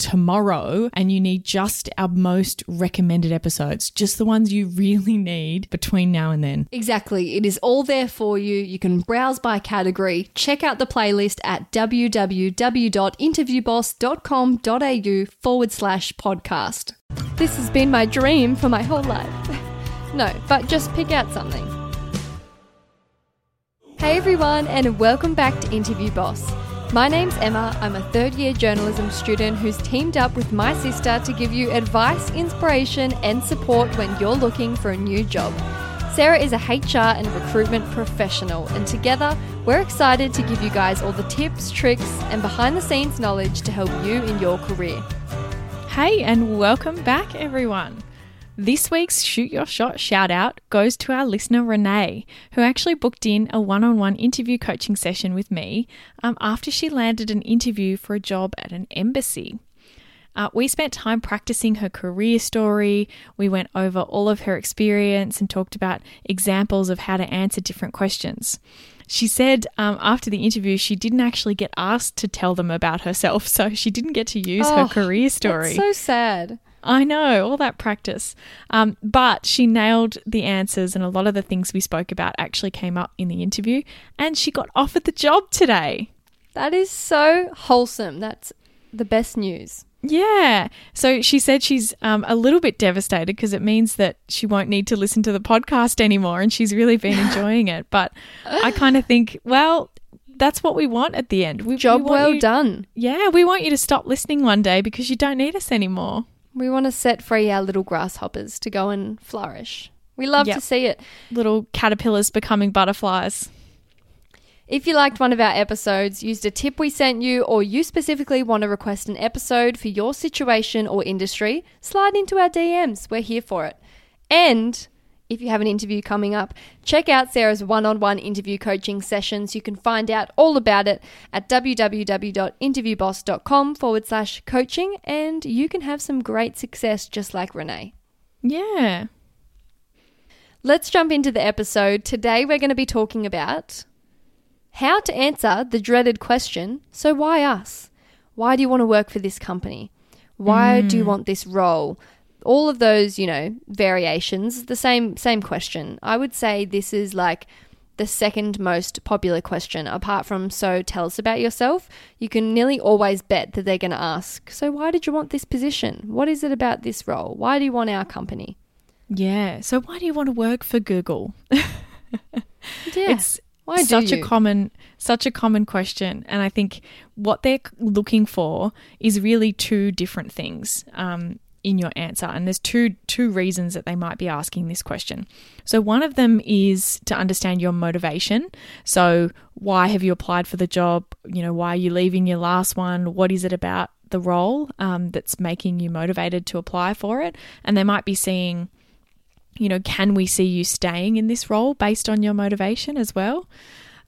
tomorrow and you need just our most recommended episodes, just the ones you really need between now and then. Exactly. It is all there for you. You can browse by category. Check out the playlist at www.interviewboss.com.au forward slash podcast. This has been my dream for my whole life. no, but just pick out something. Hey everyone, and welcome back to Interview Boss. My name's Emma. I'm a third year journalism student who's teamed up with my sister to give you advice, inspiration, and support when you're looking for a new job. Sarah is a HR and recruitment professional, and together we're excited to give you guys all the tips, tricks, and behind the scenes knowledge to help you in your career. Hey, and welcome back, everyone. This week's Shoot Your Shot shout out goes to our listener Renee, who actually booked in a one on one interview coaching session with me um, after she landed an interview for a job at an embassy. Uh, we spent time practicing her career story. We went over all of her experience and talked about examples of how to answer different questions. She said um, after the interview, she didn't actually get asked to tell them about herself, so she didn't get to use Oh, her career story. That's so sad. I know, all that practice. Um, but she nailed the answers, and a lot of the things we spoke about actually came up in the interview, and she got offered the job today. That is so wholesome. That's the best news. Yeah. So she said she's um, a little bit devastated because it means that she won't need to listen to the podcast anymore, and she's really been enjoying it. But I kind of think, well, that's what we want at the end. We, Job we well you- done. Yeah, we want you to stop listening one day because you don't need us anymore. We want to set free our little grasshoppers to go and flourish. We love Yep. to see it. Little caterpillars becoming butterflies. If you liked one of our episodes, used a tip we sent you, or you specifically want to request an episode for your situation or industry, slide into our DMs. We're here for it. And if you have an interview coming up, check out Sarah's one on one interview coaching sessions. You can find out all about it at www.interviewboss.com forward slash coaching, and you can have some great success just like Renee. Yeah. Let's jump into the episode. Today, we're going to be talking about how to answer the dreaded question so, why us? Why do you want to work for this company? Why do you mm. want this role? All of those, you know, variations, the same same question. I would say this is like the second most popular question apart from so tell us about yourself. You can nearly always bet that they're going to ask, so why did you want this position? What is it about this role? Why do you want our company? Yeah. So why do you want to work for Google? Yeah. It's Why do such a common such a common question and I think what they're looking for is really two different things um, in your answer and there's two two reasons that they might be asking this question. So one of them is to understand your motivation. So why have you applied for the job? You know, why are you leaving your last one? What is it about the role um, that's making you motivated to apply for it? And they might be seeing you know, can we see you staying in this role based on your motivation as well?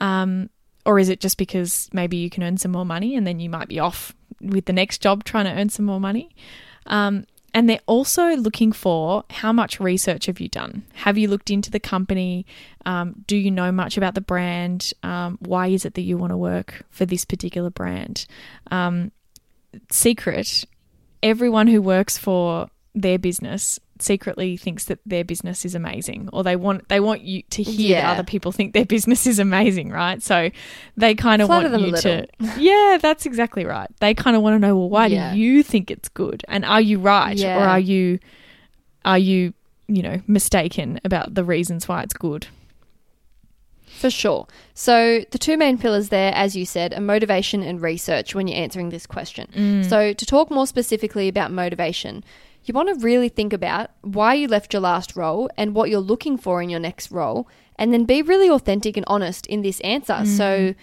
Um, or is it just because maybe you can earn some more money and then you might be off with the next job trying to earn some more money? Um, and they're also looking for how much research have you done? Have you looked into the company? Um, do you know much about the brand? Um, why is it that you want to work for this particular brand? Um, secret everyone who works for their business secretly thinks that their business is amazing or they want they want you to hear Yeah. that other people think their business is amazing right so they kind of want you to yeah that's exactly right they kind of want to know well why Yeah. do you think it's good and are you right Yeah. or are you are you you know mistaken about the reasons why it's good For sure. So, the two main pillars there, as you said, are motivation and research when you're answering this question. Mm. So, to talk more specifically about motivation, you want to really think about why you left your last role and what you're looking for in your next role, and then be really authentic and honest in this answer. So, mm.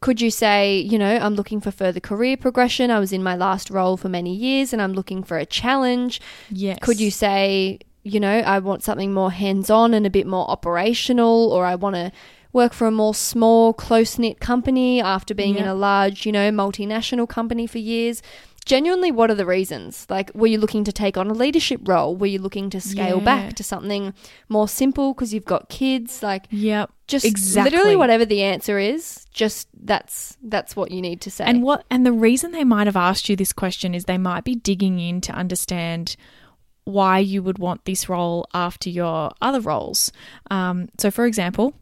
could you say, you know, I'm looking for further career progression? I was in my last role for many years and I'm looking for a challenge. Yes. Could you say, you know, I want something more hands on and a bit more operational, or I want to work for a more small, close knit company after being in a large, you know, multinational company for years? Genuinely, what are the reasons? Like, were you looking to take on a leadership role? Were you looking to scale Yeah. back to something more simple because you've got kids? Like, Yep. just Exactly. literally whatever the answer is, just that's that's what you need to say. And what and the reason they might have asked you this question is they might be digging in to understand why you would want this role after your other roles. Um, so, for example,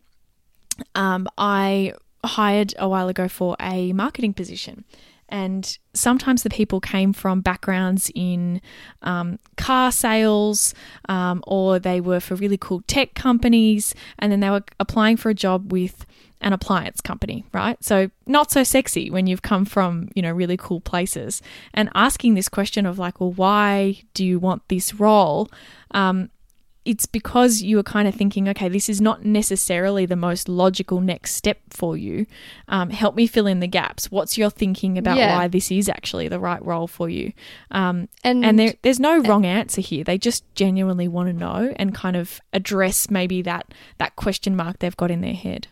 um, I hired a while ago for a marketing position. And sometimes the people came from backgrounds in um, car sales, um, or they were for really cool tech companies, and then they were applying for a job with an appliance company, right? So not so sexy when you've come from, you know, really cool places. And asking this question of like, well, why do you want this role? Um, it's because you are kind of thinking, okay, this is not necessarily the most logical next step for you. Um, help me fill in the gaps. What's your thinking about Yeah. why this is actually the right role for you? Um, and and there, there's no wrong answer here. They just genuinely want to know and kind of address maybe that that question mark they've got in their head.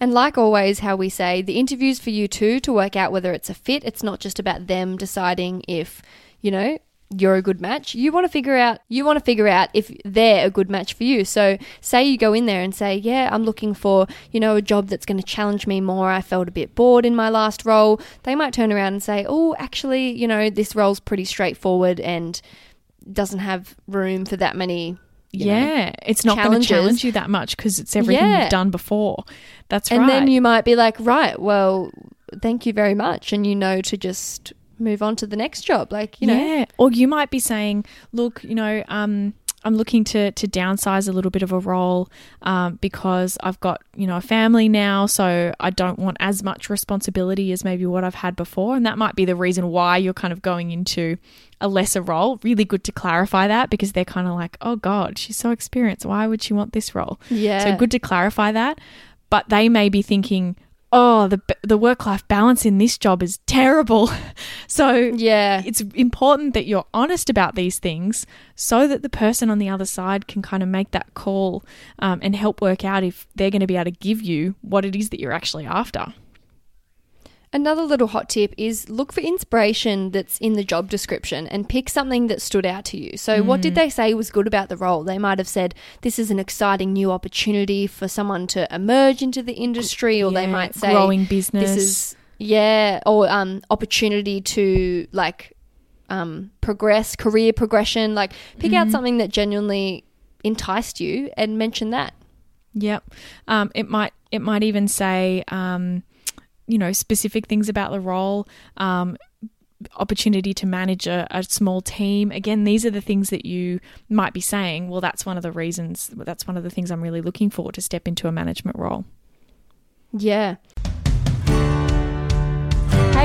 And like always, how we say, the interview's for you too to work out whether it's a fit. It's not just about them deciding if, you know, you're a good match. You want to figure out you want to figure out if they're a good match for you. So say you go in there and say, "Yeah, I'm looking for, you know, a job that's going to challenge me more. I felt a bit bored in my last role." They might turn around and say, "Oh, actually, you know, this role's pretty straightforward and doesn't have room for that many you know, yeah, it's not going to challenge you that much because it's everything Yeah. you've done before. That's and right. And then you might be like, right, well, thank you very much. And you know to just move on to the next job. Like, you know, yeah, or you might be saying, "Look, you know, um, I'm looking to to downsize a little bit of a role um, because I've got you know a family now, so I don't want as much responsibility as maybe what I've had before." And that might be the reason why you're kind of going into a lesser role. Really good to clarify that because they're kind of like, "Oh God, she's so experienced. Why would she want this role?" yeah. So good to clarify that. But they may be thinking, "Oh, the the work life balance in this job is terrible." so Yeah. it's important that you're honest about these things so that the person on the other side can kind of make that call um, and help work out if they're going to be able to give you what it is that you're actually after. Another little hot tip is look for inspiration that's in the job description and pick something that stood out to you. So, what Mm. did they say was good about the role? They might have said, This is an exciting new opportunity for someone to emerge into the industry, or they might say, growing business. This is, yeah, or um, opportunity to like um, progress, career progression. Like, pick Mm-hmm. out something that genuinely enticed you and mention that. Yep. Um, it might it might even say um, you know specific things about the role. Um, opportunity to manage a, a small team again these are the things that you might be saying well that's one of the reasons that's one of the things i'm really looking for to step into a management role Yeah.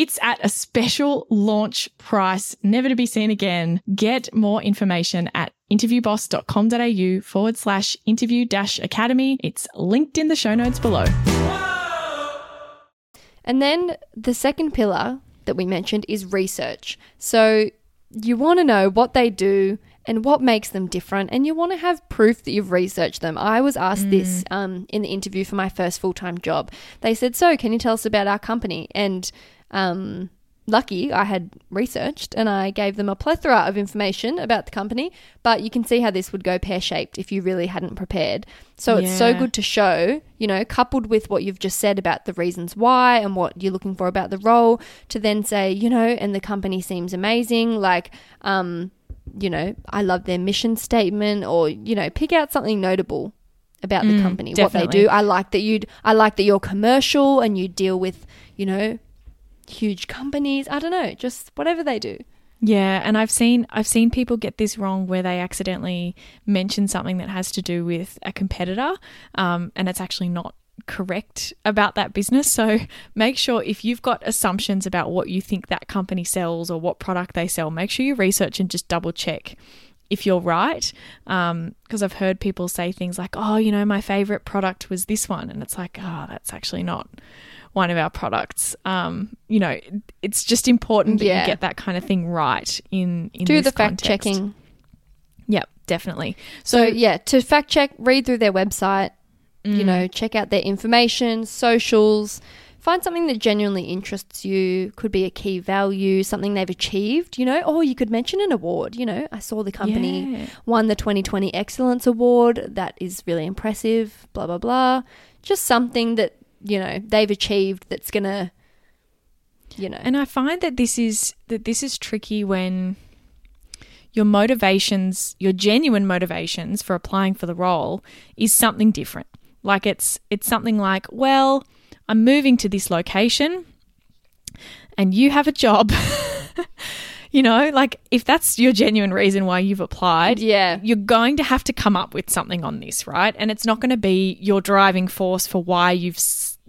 It's at a special launch price, never to be seen again. Get more information at interviewboss.com.au forward slash interview dash academy. It's linked in the show notes below. And then the second pillar that we mentioned is research. So you want to know what they do and what makes them different, and you want to have proof that you've researched them. I was asked this um, in the interview for my first full time job. They said, So, can you tell us about our company? And um, lucky I had researched and I gave them a plethora of information about the company, but you can see how this would go pear shaped if you really hadn't prepared. So it's so good to show, you know, coupled with what you've just said about the reasons why and what you're looking for about the role, to then say, you know, and the company seems amazing. Like, um, you know, I love their mission statement, or you know, pick out something notable about the Mm, company, what they do. I like that you'd, I like that you're commercial and you deal with, you know, huge companies. I don't know, just whatever they do. Yeah, and I've seen I've seen people get this wrong where they accidentally mention something that has to do with a competitor, um, and it's actually not correct about that business. So make sure if you've got assumptions about what you think that company sells or what product they sell, make sure you research and just double check if you're right. Because I've heard people say things like, "Oh, you know, my favorite product was this one," and it's like, "Oh, that's actually not." One of our products, um, you know, it's just important that Yeah. you get that kind of thing right in in do this the fact context. checking. Yep, definitely. So yeah, to fact check, read through their website. Mm. You know, check out their information, socials. Find something that genuinely interests you. Could be a key value, something they've achieved. You know, or you could mention an award. You know, I saw the company Yeah. won the 2020 Excellence Award. That is really impressive. Blah blah blah. Just something that you know they've achieved that's gonna, you know, And I find that this is that this is tricky when your motivations, your genuine motivations for applying for the role is something different. Like it's it's something like, well, I'm moving to this location and you have a job. you know, like if that's your genuine reason why you've applied, yeah, you're going to have to come up with something on this, right? And it's not going to be your driving force for why you've,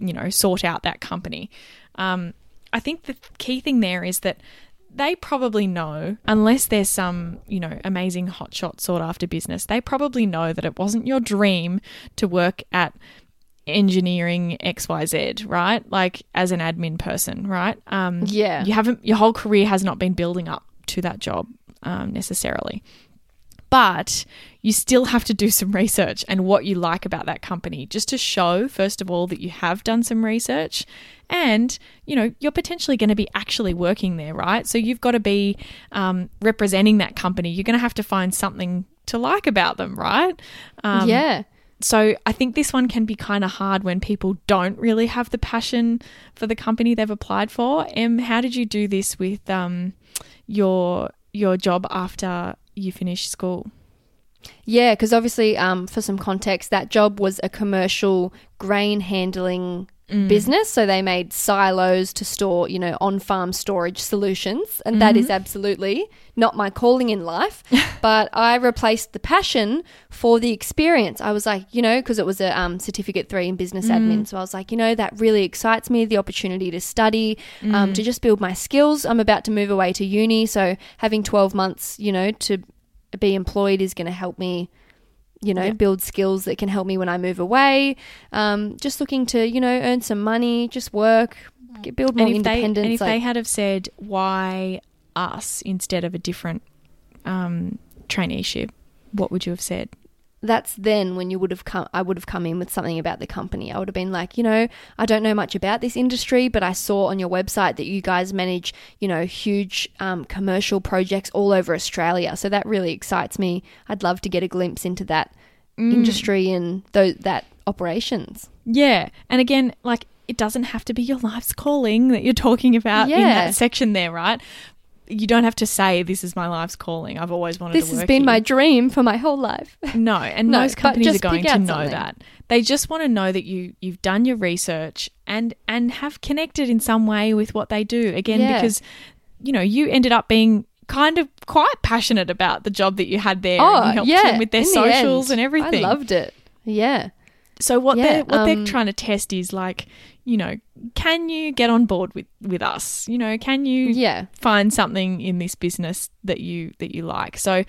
you know, sought out that company. Um, I think the key thing there is that they probably know, unless there's some, you know, amazing hotshot sought after business, they probably know that it wasn't your dream to work at engineering XYZ, right? Like as an admin person, right? Um, yeah, you haven't your whole career has not been building up to that job um, necessarily but you still have to do some research and what you like about that company just to show first of all that you have done some research and you know you're potentially going to be actually working there right so you've got to be um, representing that company you're going to have to find something to like about them right um, yeah. so I think this one can be kind of hard when people don't really have the passion for the company they've applied for. Em, how did you do this with um, your your job after you finished school? Yeah, because obviously, um, for some context, that job was a commercial grain handling business. So they made silos to store, you know, on farm storage solutions. And that is absolutely not my calling in life. but I replaced the passion for the experience. I was like, you know, because it was a um, certificate three in business admin. So I was like, you know, that really excites me the opportunity to study, um, to just build my skills. I'm about to move away to uni. So having 12 months, you know, to be employed is going to help me you know Yeah. build skills that can help me when i move away um, just looking to you know earn some money just work get, build more and if they independence and if like, they had have said why us instead of a different um, traineeship, what would you have said? That's then when you would have come i would have come in with something about the company. I would have been like you know i don't know much about this industry but i saw on your website that you guys manage you know huge um, commercial projects all over australia. So that really excites me. I'd love to get a glimpse into that Mm. industry and those that operations. Yeah, and again, like it doesn't have to be your life's calling that you're talking about in that section there, right? You don't have to say this is my life's calling. I've always wanted this to work. This has been here." my dream for my whole life No, and No, most companies are going to know something. that. They just want to know that you you've done your research and and have connected in some way with what they do. Again, Yeah. because you know you ended up being kind of quite passionate about the job that you had there. and Oh, you helped yeah. them with their in the socials end, and everything. I loved it. Yeah. So what Yeah, they're what um, they're trying to test is like, you know, can you get on board with with us? You know, can you Yeah. find something in this business that you that you like? So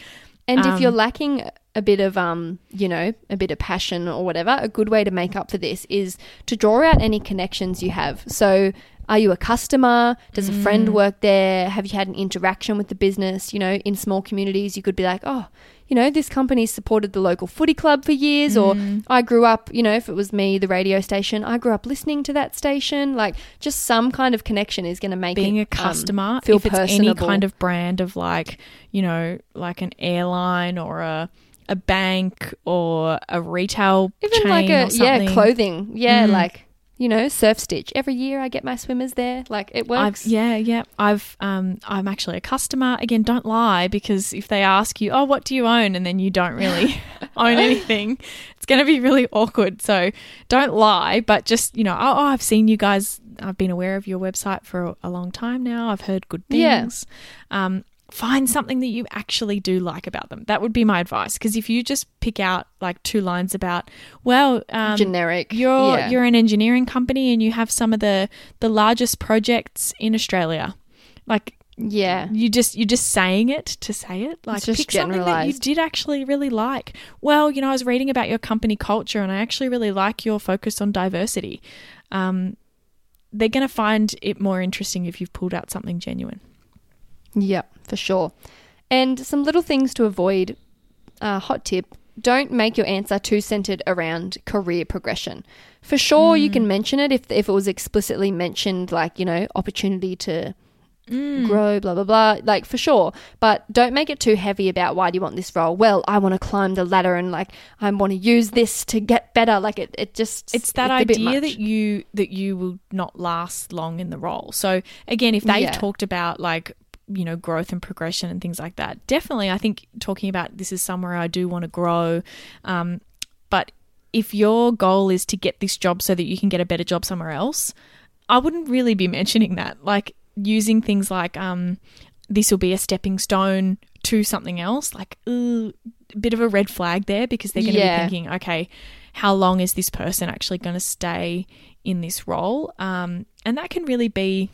And if Um, you're lacking a bit of um, you know, a bit of passion or whatever, a good way to make up for this is to draw out any connections you have. So Are you a customer? Does a friend work there? Have you had an interaction with the business? You know, in small communities, you could be like, oh, you know, this company supported the local footy club for years, or I grew up, you know, if it was me, the radio station, I grew up listening to that station. Like, just some kind of connection is going to make being it, a um, customer, feel if it's any kind of brand of like, you know, like an airline or a a bank or a retail even chain like or a yeah clothing, yeah, Mm. like you know, SurfStitch. Every year I get my swimmers there. Like it works. I've, yeah, yeah. I've um I'm actually a customer. Again, don't lie because if they ask you, "Oh, what do you own?" and then you don't really own anything, it's going to be really awkward. So, don't lie, but just, you know, "Oh, oh, I've seen you guys I've been aware of your website for a, long time now. I've heard good Yeah. things." Um find something that you actually do like about them. That would be my advice because if you just pick out like two lines about, well, um, Generic. you're yeah. you're an engineering company and you have some of the the largest projects in Australia. Like yeah. you just you're just saying it to say it. Like just pick something that you did actually really like. Well, you know, I was reading about your company culture and I actually really like your focus on diversity. Um, they're going to find it more interesting if you've pulled out something genuine. Yeah, for sure. And some little things to avoid. Uh, hot tip: don't make your answer too centered around career progression. For sure, you can mention it if if it was explicitly mentioned, like you know, opportunity to grow, blah blah blah. Like for sure, but don't make it too heavy about why do you want this role. Well, I want to climb the ladder and like I want to use this to get better. Like it, it just it's that bit idea that you that you will not last long in the role. So again, if they've Yeah. talked about like you know growth and progression and things like that, definitely I think talking about this is somewhere I do want to grow. Um, but if your goal is to get this job so that you can get a better job somewhere else, I wouldn't really be mentioning that. Like using things like um, this will be a stepping stone to something else. Like ooh, a bit of a red flag there because they're going to Yeah. be thinking, okay, how long is this person actually going to stay in this role? Um, and that can really be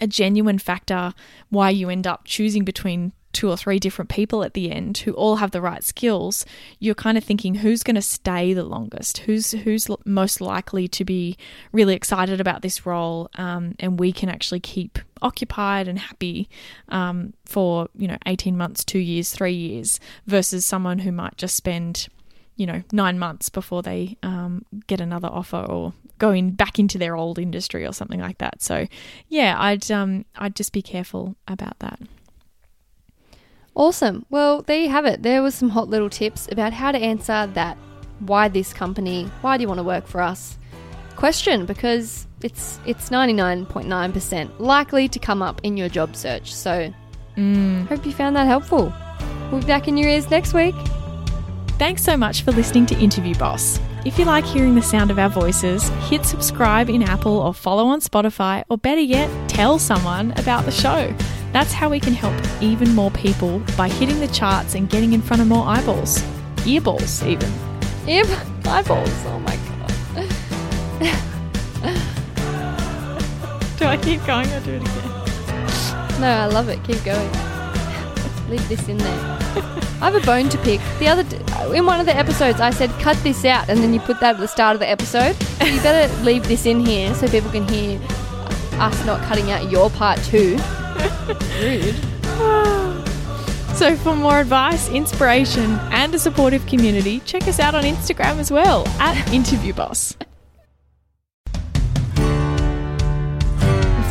a genuine factor why you end up choosing between two or three different people at the end who all have the right skills you're kind of thinking who's going to stay the longest? Who's who's most likely to be really excited about this role um, and we can actually keep occupied and happy um, for you know 18 months two years three years versus someone who might just spend you know nine months before they um, get another offer or going back into their old industry or something like that. So yeah, I'd um I'd just be careful about that. Awesome. Well, there you have it. There was some hot little tips about how to answer that why this company, why do you want to work for us question because it's it's 99.9% likely to come up in your job search. So, hope you found that helpful. We'll be back in your ears next week. Thanks so much for listening to Interview Boss. If you like hearing the sound of our voices, hit subscribe in Apple or follow on Spotify, or better yet, tell someone about the show. That's how we can help even more people by hitting the charts and getting in front of more eyeballs. Earballs, even. Yep, eyeballs. Oh my god. Do I keep going or do it again? No, I love it. Keep going. Leave this in there. I have a bone to pick. The other d- in one of the episodes, I said cut this out, and then you put that at the start of the episode. You better leave this in here so people can hear us not cutting out your part too. Rude. So, for more advice, inspiration, and a supportive community, check us out on Instagram as well at InterviewBoss. If